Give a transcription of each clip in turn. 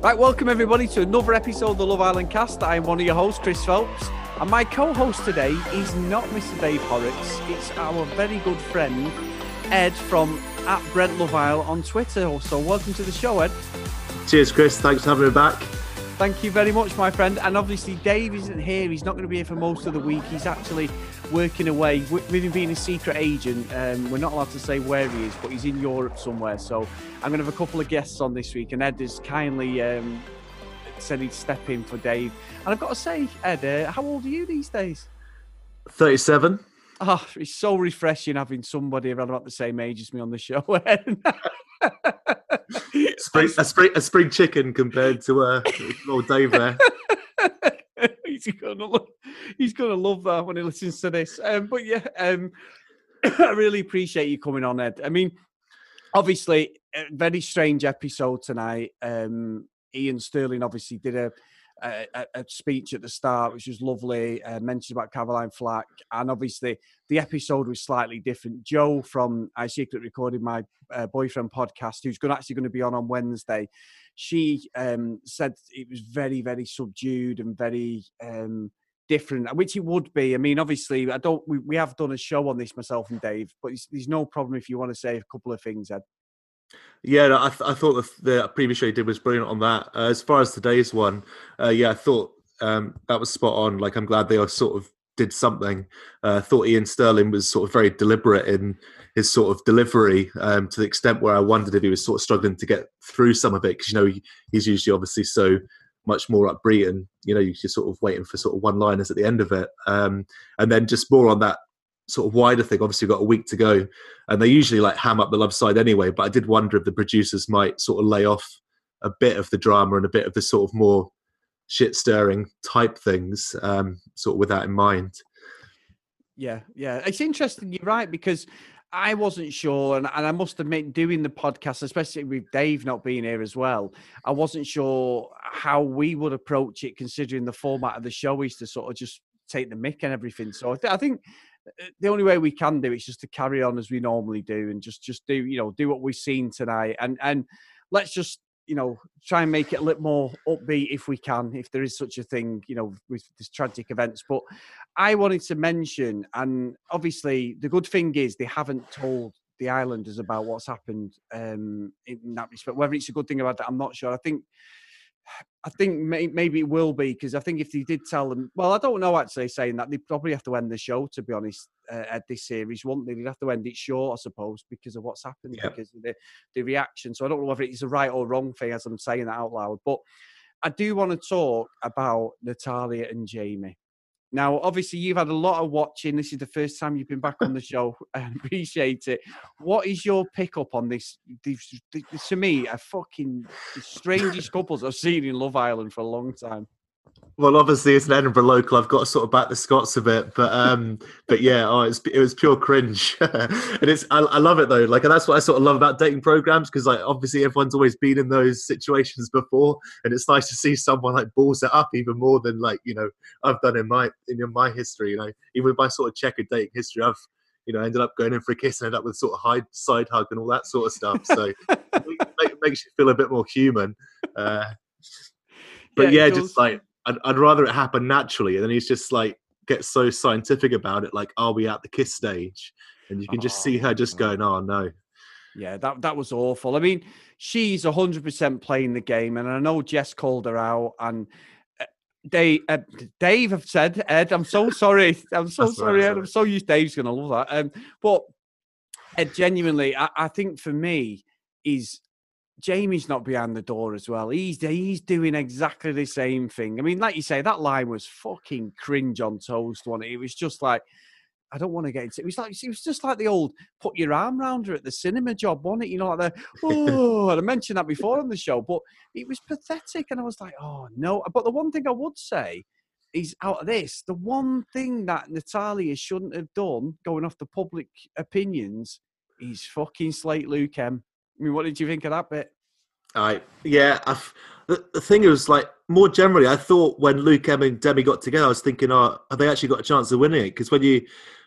Right, welcome everybody to another episode of the Love Island cast. I am one of your hosts, Chris Phelps, and my co host today is not Mr. Dave Horrocks, it's our very good friend, Ed from at Brent Love Isle on Twitter. So, welcome to the show, Ed. Cheers, Chris. Thanks for having me back. Thank you very much, my friend. And obviously, Dave isn't here. He's not going to be here for most of the week. He's actually working away. With him being a secret agent, um, we're not allowed to say where he is, but he's in Europe somewhere. So I'm going to have a couple of guests on this week. And Ed has kindly um, said he'd step in for Dave. And I've got to say, Ed, uh, how old are you these days? 37. Oh, it's so refreshing having somebody around about the same age as me on the show. spring, a, spring, a spring chicken compared to uh, old Dave there. he's gonna love, he's gonna love that when he listens to this. Um, but yeah, um, I really appreciate you coming on, Ed. I mean, obviously, very strange episode tonight. Um, Iain Stirling obviously did a a, a, speech at the start, which was lovely. Uh, mentioned about Caroline Flack, and obviously the episode was slightly different. Joe from I Secret recorded my uh, boyfriend podcast, who's going actually going to be on on Wednesday. She um, said it was very very subdued and very. Um, different, which it would be. I mean, obviously, I don't. We, we have done a show on this myself and Dave, but there's no problem if you want to say a couple of things, Ed. Yeah, I, th- I thought the, the, previous show you did was brilliant on that. Uh, as far as today's one, uh, yeah, I thought um, that was spot on. Like, I'm glad they sort of did something. Uh, thought Iain Stirling was sort of very deliberate in his sort of delivery um, to the extent where I wondered if he was sort of struggling to get through some of it because you know he, he's usually obviously so much more upbeat and you know you're sort of waiting for sort of one liners at the end of it um, and then just more on that sort of wider thing. Obviously, we've got a week to go, and they usually like ham up the love side anyway. But I did wonder if the producers might sort of lay off a bit of the drama and a bit of the sort of more shit stirring type things, um, sort of with that in mind. Yeah, yeah, it's interesting. You're right because I wasn't sure, and, and I must admit, doing the podcast, especially with Dave not being here as well, I wasn't sure how we would approach it, considering the format of the show is to sort of just take the mic and everything. So I, th- I think the only way we can do it is just to carry on as we normally do and just just do you know do what we've seen tonight. And and let's just you know try and make it a little more upbeat if we can if there is such a thing you know with these tragic events. But i wanted to mention and obviously the good thing is they haven't told the islanders about what's happened um in that respect. Whether it's a good thing about that i'm not sure. I think I think may, maybe it will be because I think if they did tell them, well, I don't know actually saying that they probably have to end the show to be honest uh, at this series, won't they? They'd have to end it short, I suppose, because of what's happened, yep. because of the, the reaction. So I don't know whether it's a right or wrong thing as I'm saying that out loud, but I do want to talk about Natalia and Jamie. Now, obviously, you've had a lot of watching. This is the first time you've been back on the show. I appreciate it. What is your pickup on this? this, this to me, a fucking strangest couples I've seen in Love Island for a long time. Well, obviously it's an Edinburgh local. I've got to sort of back the Scots a bit, but um, but yeah, oh, it's, it was pure cringe, and it's I, I, love it though. Like, and that's what I sort of love about dating programs because like obviously everyone's always been in those situations before, and it's nice to see someone like balls it up even more than like you know I've done in my in my history. You know, even with my sort of checkered dating history, I've you know ended up going in for a kiss and ended up with sort of high side hug and all that sort of stuff. So it makes you feel a bit more human. Uh, but yeah, yeah just like I'd, I'd rather it happen naturally. And then he's just like gets so scientific about it, like, are we at the kiss stage? And you can just oh, see her just going, oh no. Yeah, that that was awful. I mean, she's hundred percent playing the game, and I know Jess called her out, and they Dave, uh, Dave have said, Ed, I'm so sorry, I'm so sorry, Ed, I'm so used. Dave's gonna love that. Um, but Ed, genuinely, I, I think for me, is Jamie's not behind the door as well. He's he's doing exactly the same thing. I mean, like you say, that line was fucking cringe on toast. One, it was just like, I don't want to get into. It It was like it was just like the old put your arm around her at the cinema job, wasn't it? You know, like the oh, I mentioned that before on the show, but it was pathetic, and I was like, oh no. But the one thing I would say is out of this, the one thing that Natalia shouldn't have done, going off the public opinions, is fucking slate Luke M. I mean, what did you think of that bit? I yeah, I've, the, the thing is, like more generally, I thought when Luke M and Demi got together, I was thinking, oh, have they actually got a chance of winning it? Because when you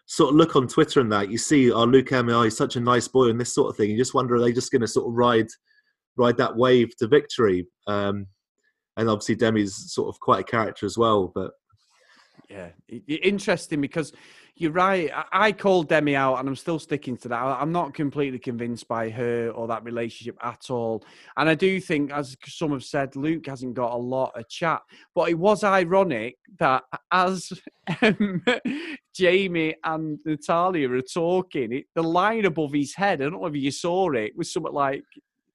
sort of look on Twitter and that, you see, oh, Luke M, oh, he's such a nice boy, and this sort of thing. You just wonder, are they just going to sort of ride ride that wave to victory? Um, and obviously, Demi's sort of quite a character as well, but yeah, interesting because you're right. I called Demi out, and I'm still sticking to that. I'm not completely convinced by her or that relationship at all. And I do think, as some have said, Luke hasn't got a lot of chat. But it was ironic that as um, Jamie and Natalia are talking, it, the line above his head, I don't know if you saw it, was something like,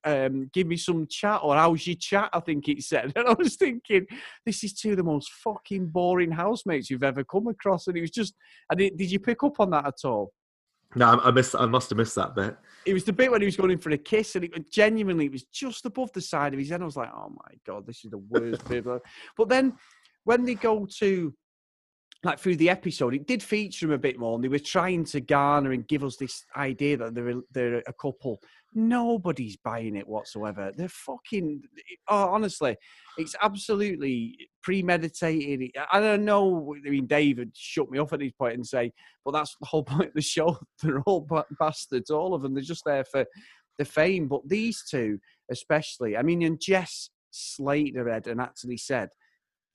um, give me some chat or how's your chat? I think it said. And I was thinking, this is two of the most fucking boring housemates you've ever come across. And it was just, I did, did you pick up on that at all? No, I missed. I must have missed that bit. It was the bit when he was going in for a kiss, and it genuinely it was just above the side of his head. I was like, "Oh my god, this is the worst bit." But then when they go to like through the episode, it did feature him a bit more, and they were trying to garner and give us this idea that they're they're a couple. Nobody's buying it whatsoever. They're fucking. Oh, honestly, it's absolutely premeditated. I don't know. I mean, David shut me off at this point and say, "But that's the whole point of the show. They're all bastards, all of them. They're just there for the fame." But these two, especially, I mean, and Jess Slater had and actually said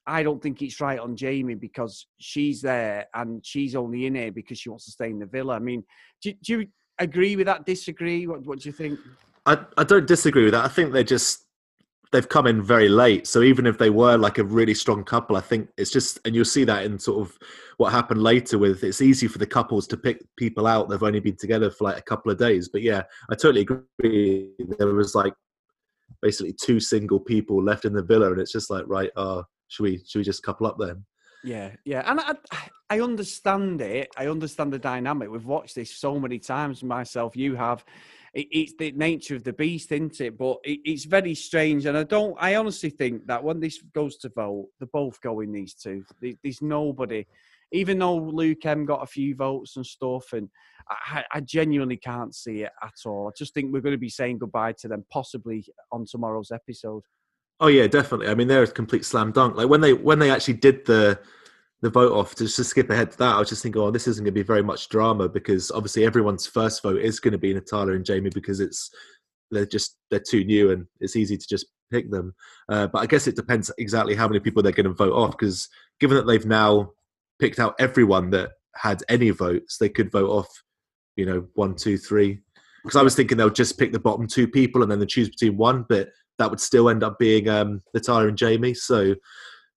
I don't think it's right on Jamie because she's there and she's only in here because she wants to stay in the villa. I mean, do, do you agree with that? Disagree? What, what do you think? I, I don't disagree with that. I think they're just they've come in very late. So even if they were like a really strong couple, I think it's just and you'll see that in sort of what happened later with it's easy for the couples to pick people out. They've only been together for like a couple of days. But yeah, I totally agree. There was like basically two single people left in the villa and it's just like right, uh should we should we just couple up then? Yeah, yeah, and I, I understand it. I understand the dynamic. We've watched this so many times myself. You have. It, it's the nature of the beast, isn't it? But it, it's very strange, and I don't. I honestly think that when this goes to vote, they're both going. These two. There's nobody. Even though Luke M got a few votes and stuff, and I, I genuinely can't see it at all. I just think we're going to be saying goodbye to them, possibly on tomorrow's episode. Oh yeah, definitely. I mean, they're a complete slam dunk. Like when they when they actually did the the vote off to just skip ahead to that, I was just thinking, oh, this isn't going to be very much drama because obviously everyone's first vote is going to be Natalia and Jamie because it's they're just they're too new and it's easy to just pick them. Uh, but I guess it depends exactly how many people they're going to vote off because given that they've now picked out everyone that had any votes, they could vote off, you know, one, two, three. Because I was thinking they'll just pick the bottom two people and then they choose between one, but that would still end up being um, Natalia and Jamie. So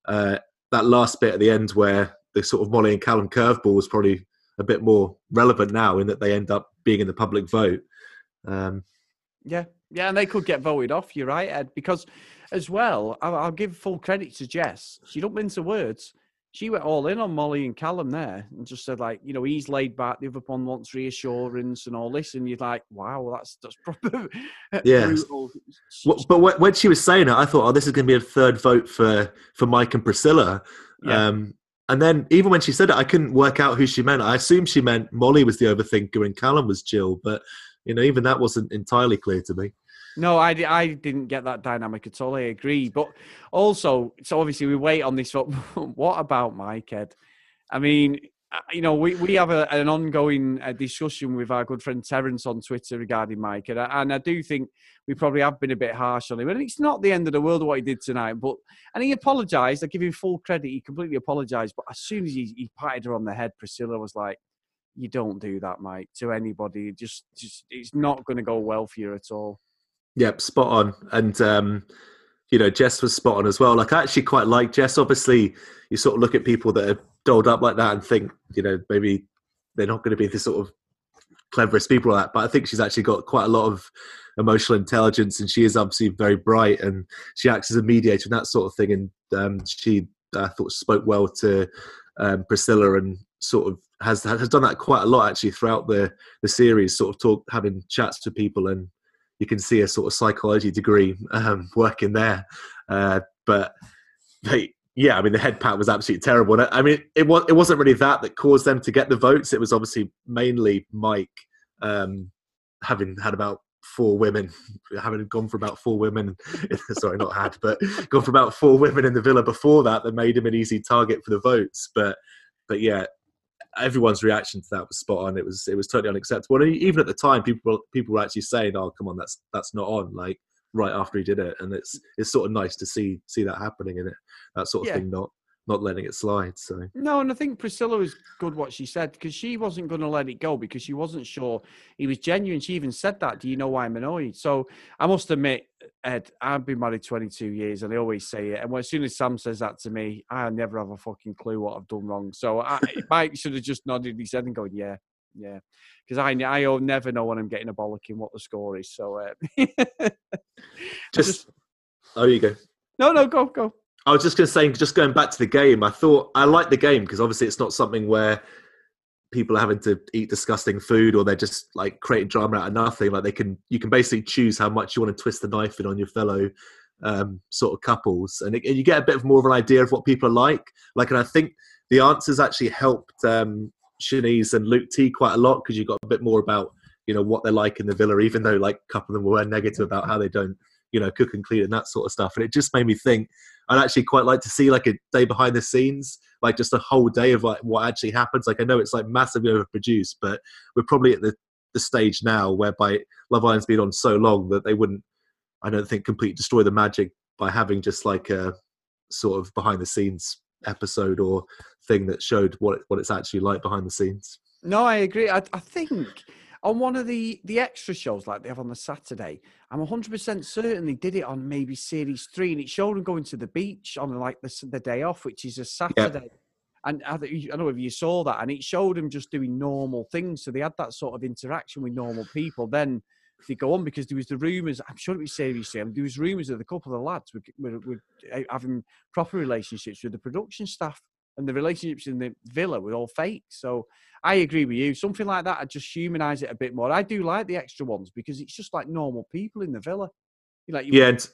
uh, that last bit at the end where the sort of Molly and Callum curveball was probably a bit more relevant now in that they end up being in the public vote. Um, yeah, yeah, and they could get voted off. You're right, Ed, because as well, I'll, I'll give full credit to Jess. She don't mince her words she went all in on Molly and Callum there and just said like, you know, he's laid back, the other one wants reassurance and all this, and you're like, wow, that's that's proper. Yeah. Well, but when she was saying it, I thought, oh, this is going to be a third vote for for Mike and Priscilla. Yeah. Um, and then even when she said it, I couldn't work out who she meant. I assumed she meant Molly was the overthinker and Callum was Jill, but you know, even that wasn't entirely clear to me. No, I, I didn't get that dynamic at all. I agree. But also, so obviously we wait on this. what about Mike Ed? I mean, uh, you know, we, we have a, an ongoing uh, discussion with our good friend Terence on Twitter regarding Mike, and I, and I do think we probably have been a bit harsh on him. And it's not the end of the world what he did tonight, but and he apologised. I give him full credit; he completely apologised. But as soon as he, he patted her on the head, Priscilla was like, "You don't do that, Mike, to anybody. Just, just it's not going to go well for you at all." Yep, spot on. And um, you know, Jess was spot on as well. Like I actually quite like Jess. Obviously, you sort of look at people that are dolled up like that and think, you know, maybe they're not going to be the sort of cleverest people like that. But I think she's actually got quite a lot of emotional intelligence, and she is obviously very bright, and she acts as a mediator and that sort of thing. And um, she, I thought, spoke well to um, Priscilla and sort of has has done that quite a lot actually throughout the the series. Sort of talk, having chats to people and you can see a sort of psychology degree um, working there. Uh, but they, yeah, I mean, the head pat was absolutely terrible. And I mean, it was it wasn't really that that caused them to get the votes. It was obviously mainly Mike um, having had about four women, having gone for about four women. sorry, not had, but gone for about four women in the villa before that that made him an easy target for the votes. But but yeah, everyone's reaction to that was spot on. It was it was totally unacceptable. And even at the time, people people were actually saying, "Oh, come on, that's that's not on." Like right after he did it, and it's it's sort of nice to see see that happening in it, that sort of yeah. thing not not letting it slide. So no, and I think Priscilla was good what she said because she wasn't going to let it go because she wasn't sure he was genuine. She even said that. Do you know why I'm annoyed? So I must admit, Ed, I've been married 22 years, and I always say it. And as soon as Sam says that to me, I never have a fucking clue what I've done wrong. So I, Mike should have just nodded his head and going, "Yeah, yeah," because I I never know when I'm getting a bollocking what the score is. So uh, just, just, oh, you go. No, no, go, go. I was just going to say, just going back to the game, I thought I like the game because obviously it's not something where people are having to eat disgusting food or they're just like creating drama out of nothing. Like they can, you can basically choose how much you want to twist the knife in on your fellow um, sort of couples, and, it, and, you get a bit more of an idea of what people are like. Like, and I think the answers actually helped um, Siânnise and Luke T quite a lot because you got a bit more about you know what they're like in the villa, even though like a couple of them were negative about how they don't you know cook and clean and that sort of stuff. And it just made me think I'd actually quite like to see like a day behind the scenes, like just a whole day of like what actually happens. Like I know it's like massively overproduced, but we're probably at the, the stage now whereby Love Island's been on so long that they wouldn't, I don't think, completely destroy the magic by having just like a sort of behind the scenes episode or thing that showed what it, what it's actually like behind the scenes. No, I agree. I, I think on one of the the extra shows like they have on the Saturday, I'm 100% certain they did it on maybe series three, and it showed them going to the beach on like the, the day off, which is a Saturday. Yeah. And I, don't know if you saw that, and it showed them just doing normal things. So they had that sort of interaction with normal people. Then they go on because there was the rumours. I'm sure it was series three. There was rumours that a couple of the lads were, were, were eh, having proper relationships with the production staff and the relationships in the villa were all fake. So I agree with you. Something like that, I just humanize it a bit more. I do like the extra ones because it's just like normal people in the villa. You like, you yeah. And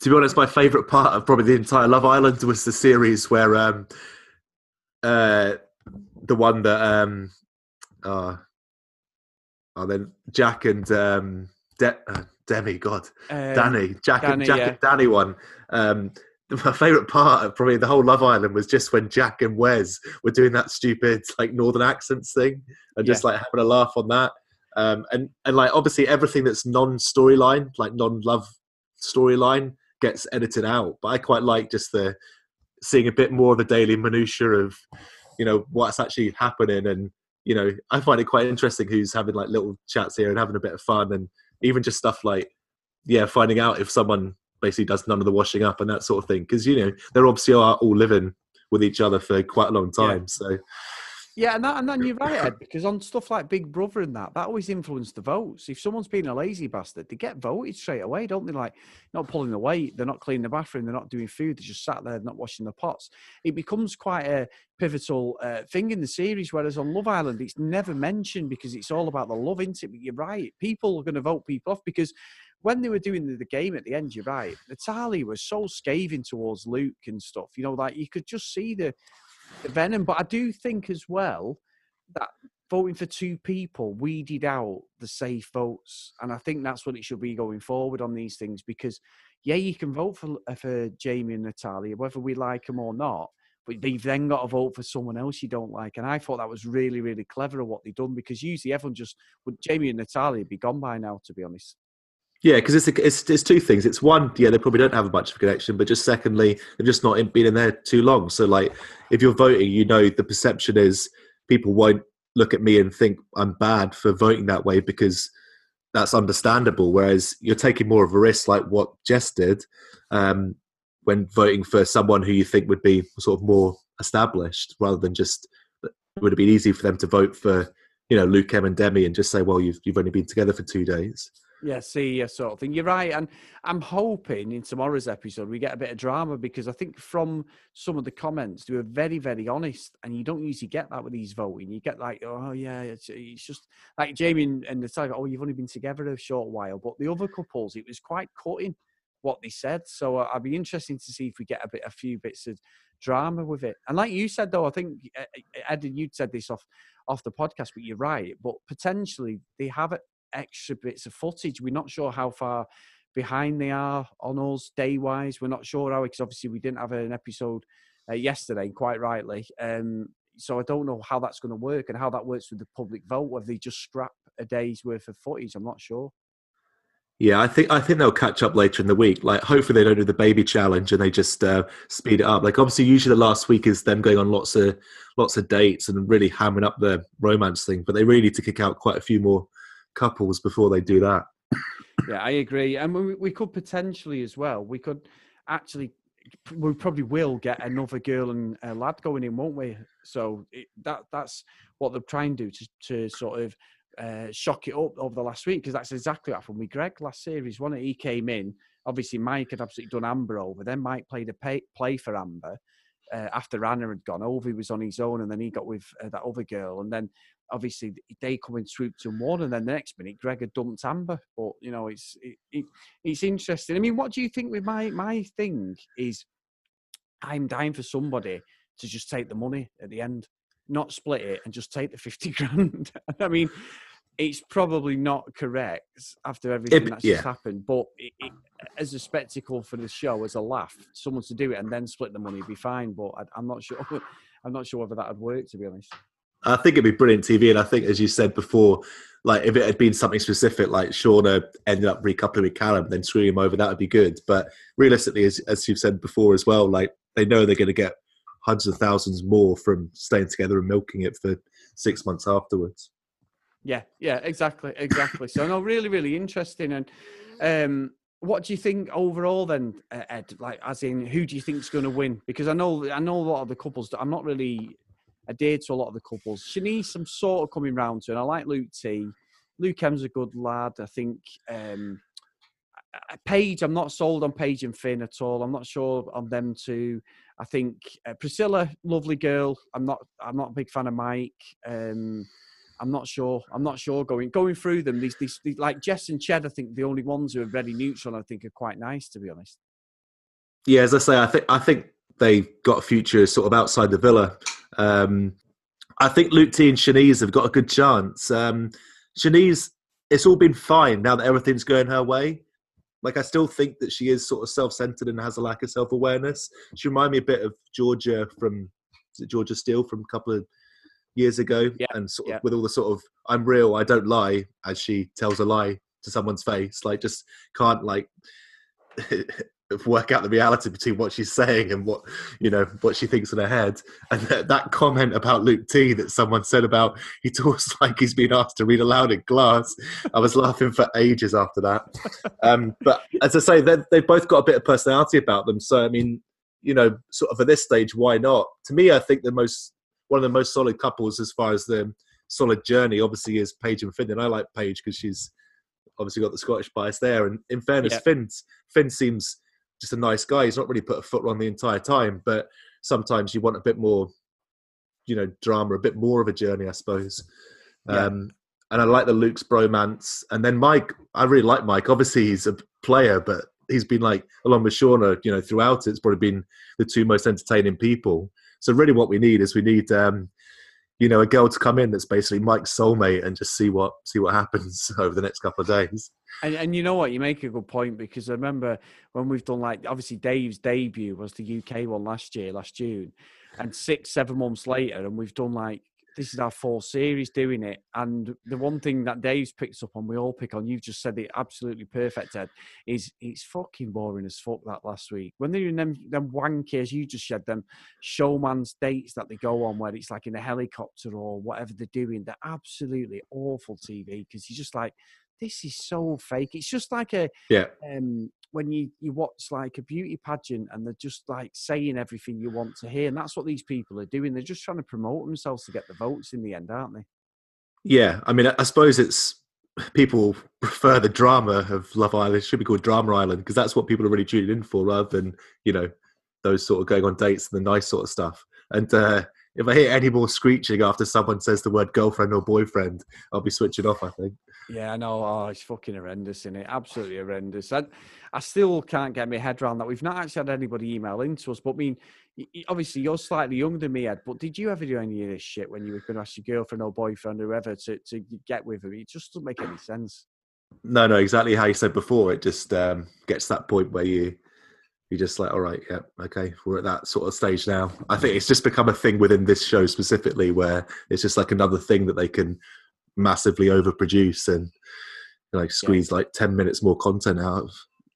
to be honest, my favourite part of probably the entire Love Island was the series where um, uh, the one that um, uh, oh, then Jack and um, De- uh, Demi, God, um, Dani, Jack Dani, and Jack yeah. and Dani one. Um, my favorite part of probably the whole Love Island was just when Jack and Wes were doing that stupid like northern accents thing and just yeah. like having a laugh on that. Um, and and like obviously everything that's non storyline, like non love storyline, gets edited out. But I quite like just the seeing a bit more of the daily minutia of you know what's actually happening and you know I find it quite interesting who's having like little chats here and having a bit of fun and even just stuff like yeah finding out if someone basically does none of the washing up and that sort of thing because you know they're obviously are all living with each other for quite a long time. Yeah. So yeah, and that and then you're right, Ed, because on stuff like Big Brother and that, that always influenced the votes. If someone's being a lazy bastard, they get voted straight away, don't they? Like not pulling the weight, they're not cleaning the bathroom, they're not doing food, they're just sat there not washing the pots. It becomes quite a pivotal uh, thing in the series. Whereas on Love Island, it's never mentioned because it's all about the love, isn't it? But you're right, people are going to vote people off because when they were doing the, the, game at the end, you're right. Natalie was so scathing towards Luke and stuff. You know, like you could just see the, the venom. But I do think as well that voting for two people weeded out the safe votes, and I think that's what it should be going forward on these things. Because yeah, you can vote for uh, for Jamie and Natalia, whether we like them or not. But they've then got to vote for someone else you don't like, and I thought that was really, really clever of what they done because usually everyone just would Jamie and Natalia be gone by now, to be honest. Yeah, because it's, it's, it's two things. It's one, yeah, they probably don't have a much of connection, but just secondly, they've just not been in there too long. So, like, if you're voting, you know the perception is people won't look at me and think I'm bad for voting that way because that's understandable. Whereas you're taking more of a risk, like what Jess did, um, when voting for someone who you think would be sort of more established, rather than just it would have been easy for them to vote for, you know, Luke, Em, and Demi, and just say, well, you've you've only been together for two days. Yeah, see, yeah, sort of thing. You're right, and I'm hoping in tomorrow's episode we get a bit of drama because I think from some of the comments they were very, very honest, and you don't usually get that with these voting. You get like, oh yeah, it's, it's just like Jamie and, and Natalia. Oh, you've only been together a short while, but the other couples, it was quite cutting what they said. So uh, I'd be interesting to see if we get a bit, a few bits of drama with it. And like you said, though, I think Ed, and you said this off off the podcast, but you're right. But potentially they have it extra bits of footage. We're not sure how far behind they are on us day wise. We're not sure how because obviously we didn't have an episode uh, yesterday, quite rightly. Um, so I don't know how that's going to work and how that works with the public vote. Whether they just scrap a day's worth of footage, I'm not sure. Yeah, I think I think they'll catch up later in the week. Like, hopefully they don't do the baby challenge and they just uh, speed it up. Like, obviously, usually the last week is them going on lots of lots of dates and really hammering up the romance thing. But they really need to kick out quite a few more couples before they do that. Yeah, I agree, and we, we could potentially as well. We could actually, we probably will get another girl and a lad going in, won't we? So it, that that's what they're trying to do to to sort of uh, shock it up over the last week because that's exactly what happened with Greg last series. One he came in, obviously Mike had absolutely done Amber over. Then Mike played a pay, play for Amber uh, after Anna had gone. over, he was on his own, and then he got with uh, that other girl, and then obviously they come in swooped and won, and then the next minute Gregor dumped Amber. But you know, it's it, it, it's interesting. I mean, what do you think with my my thing is? I'm dying for somebody to just take the money at the end, not split it, and just take the fifty grand. I mean, it's probably not correct after everything It- that's yeah. just happened, but it, it, as a spectacle for the show, as a laugh, someone to do it and then split the money would be fine. But I, I'm not sure. I'm not sure whether that would work, to be honest. I think it'd be brilliant TV, and I think, as you said before, like if it had been something specific, like Shaughna ended up recoupling with Callum, then screwing him over, that would be good. But realistically, as, as you've said before as well, like they know they're going to get hundreds of thousands more from staying together and milking it for six months afterwards. Yeah, yeah, exactly, exactly. so no, really, really interesting. And um, what do you think overall then, Ed? Like, as in, who do you think's going to win? Because I know, I know a lot of the couples. I'm not really a adhered to a lot of the couples. Siânnise, I'm sort of coming round to, and I like Luke T. Luke M's a good lad. I think um, Paige, I'm not sold on Paige and Finn at all. I'm not sure on them two. I think uh, Priscilla, lovely girl. I'm not. I'm not a big fan of Mike. Um, I'm not sure. I'm not sure going going through them. These, these, these like Jess and Ched. I think the only ones who are very neutral. I think are quite nice to be honest. Yeah, as I say, I think I think they've got a future sort of outside the villa. Um, I think Luke T and Siânnise have got a good chance. Um, Siânnise, it's all been fine now that everything's going her way. Like I still think that she is sort of self-centered and has a lack of self-awareness. She reminded me a bit of Georgia from Georgia Steel from a couple of years ago, Yeah, and sort yeah. with all the sort of "I'm real, I don't lie" as she tells a lie to someone's face. Like just can't like work out the reality between what she's saying and what you know what she thinks in her head and that, that comment about luke t that someone said about he talks like he's been asked to read aloud in class i was laughing for ages after that um, but as i say they- they've both got a bit of personality about them so i mean you know sort of at this stage why not to me i think the most one of the most solid couples as far as the solid journey obviously is paige and finn and i like paige because she's obviously got the Scottish bias there. And in fairness, Yeah. Finn's, Finn seems just a nice guy. He's not really put a foot wrong the entire time, but sometimes you want a bit more, you know, drama, a bit more of a journey, I suppose. Yeah. Um, and I like the Luke's bromance. And then Mike, I really like Mike. Obviously, he's a player, but he's been like, along with Shaughna, you know, throughout it, it's probably been the two most entertaining people. So really, what we need is we need, um, you know, a girl to come in that's basically Mike's soulmate and just see what see what happens over the next couple of days. And, and you know what? You make a good point because I remember when we've done like obviously Dave's debut was the UK one last year, last June, and six, seven months later, and we've done like this is our fourth series doing it. And the one thing that Dave's picked up on, we all pick on, you've just said it absolutely perfect, Ed, is it's fucking boring as fuck that last week. When they're in them, them wanky, as you just said, them showman's dates that they go on where it's like in a helicopter or whatever they're doing, they're absolutely awful TV because you're just like, this is so fake. It's just like a Yeah. um when you you watch like a beauty pageant and they're just like saying everything you want to hear, and that's what these people are doing. They're just trying to promote themselves to get the votes in the end, aren't they? Yeah, I mean, I- suppose it's people prefer the drama of Love Island. It should be called Drama Island because that's what people are really tuning in for, rather than you know those sort of going on dates and the nice sort of stuff. And uh, if I hear any more screeching after someone says the word girlfriend or boyfriend, I'll be switching off. I think. Yeah, I know. Oh, it's fucking horrendous, isn't it? Absolutely horrendous. I, I still can't get my head around that. We've not actually had anybody email into us, but I mean, obviously you're slightly younger than me, Ed. But did you ever do any of this shit when you were going to ask your girlfriend or boyfriend or whoever to, to get with them? It just doesn't make any sense. No, no, exactly how you said before. It just um, gets to that point where you you're just like, all right, yeah, okay, we're at that sort of stage now. I think it's just become a thing within this show specifically where it's just like another thing that they can massively overproduce and like squeeze yeah. like 10 minutes more content out of.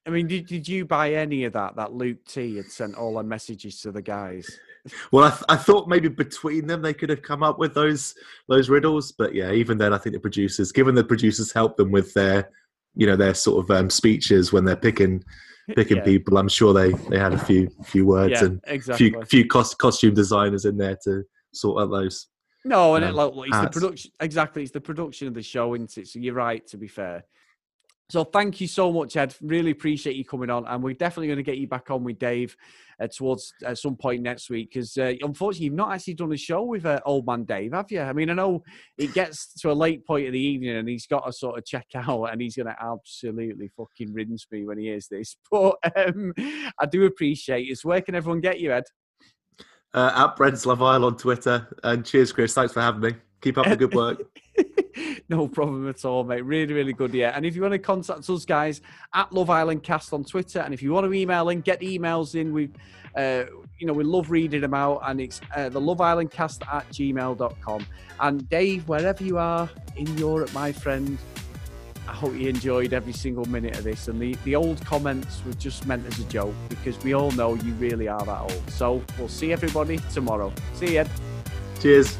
I mean, did, did you buy any of that? That Luke T had sent all the messages to the guys. Well, I, th- I thought maybe between them they could have come up with those those riddles, but yeah, even then, I think the producers, given the producers help them with their, you know, their sort of um, speeches when they're picking picking yeah. people. I'm sure they they had a few few words yeah, and exactly. few few cost, costume designers in there to sort out those. No, and um, it, like, it's hats. the production exactly. It's the production of the show, isn't it? So you're right. To be fair. So thank you so much, Ed. Really appreciate you coming on, and we're definitely going to get you back on with Dave uh, towards uh, some point next week because uh, unfortunately you've not actually done a show with uh, Old Man Dave, have you? I mean, I know it gets to a late point of the evening and he's got to sort of check out, and he's going to absolutely fucking rinse me when he hears this. But um, I do appreciate it. So where can everyone get you, Ed? Uh, at Brent's Lavile on Twitter, and cheers, Chris. Thanks for having me. Keep up the good work. no problem at all, mate. Really, really good. Yeah. And if you want to contact us, guys, at Love Island Cast on Twitter, and if you want to email in, get emails in. We, uh, you know, we love reading them out, and it's uh, the Love Island Cast at gmail.com. And Dave, wherever you are in Europe, my friend, I hope you enjoyed every single minute of this. And the, the old comments were just meant as a joke because we all know you really are that old. So we'll see everybody tomorrow. See you. Cheers.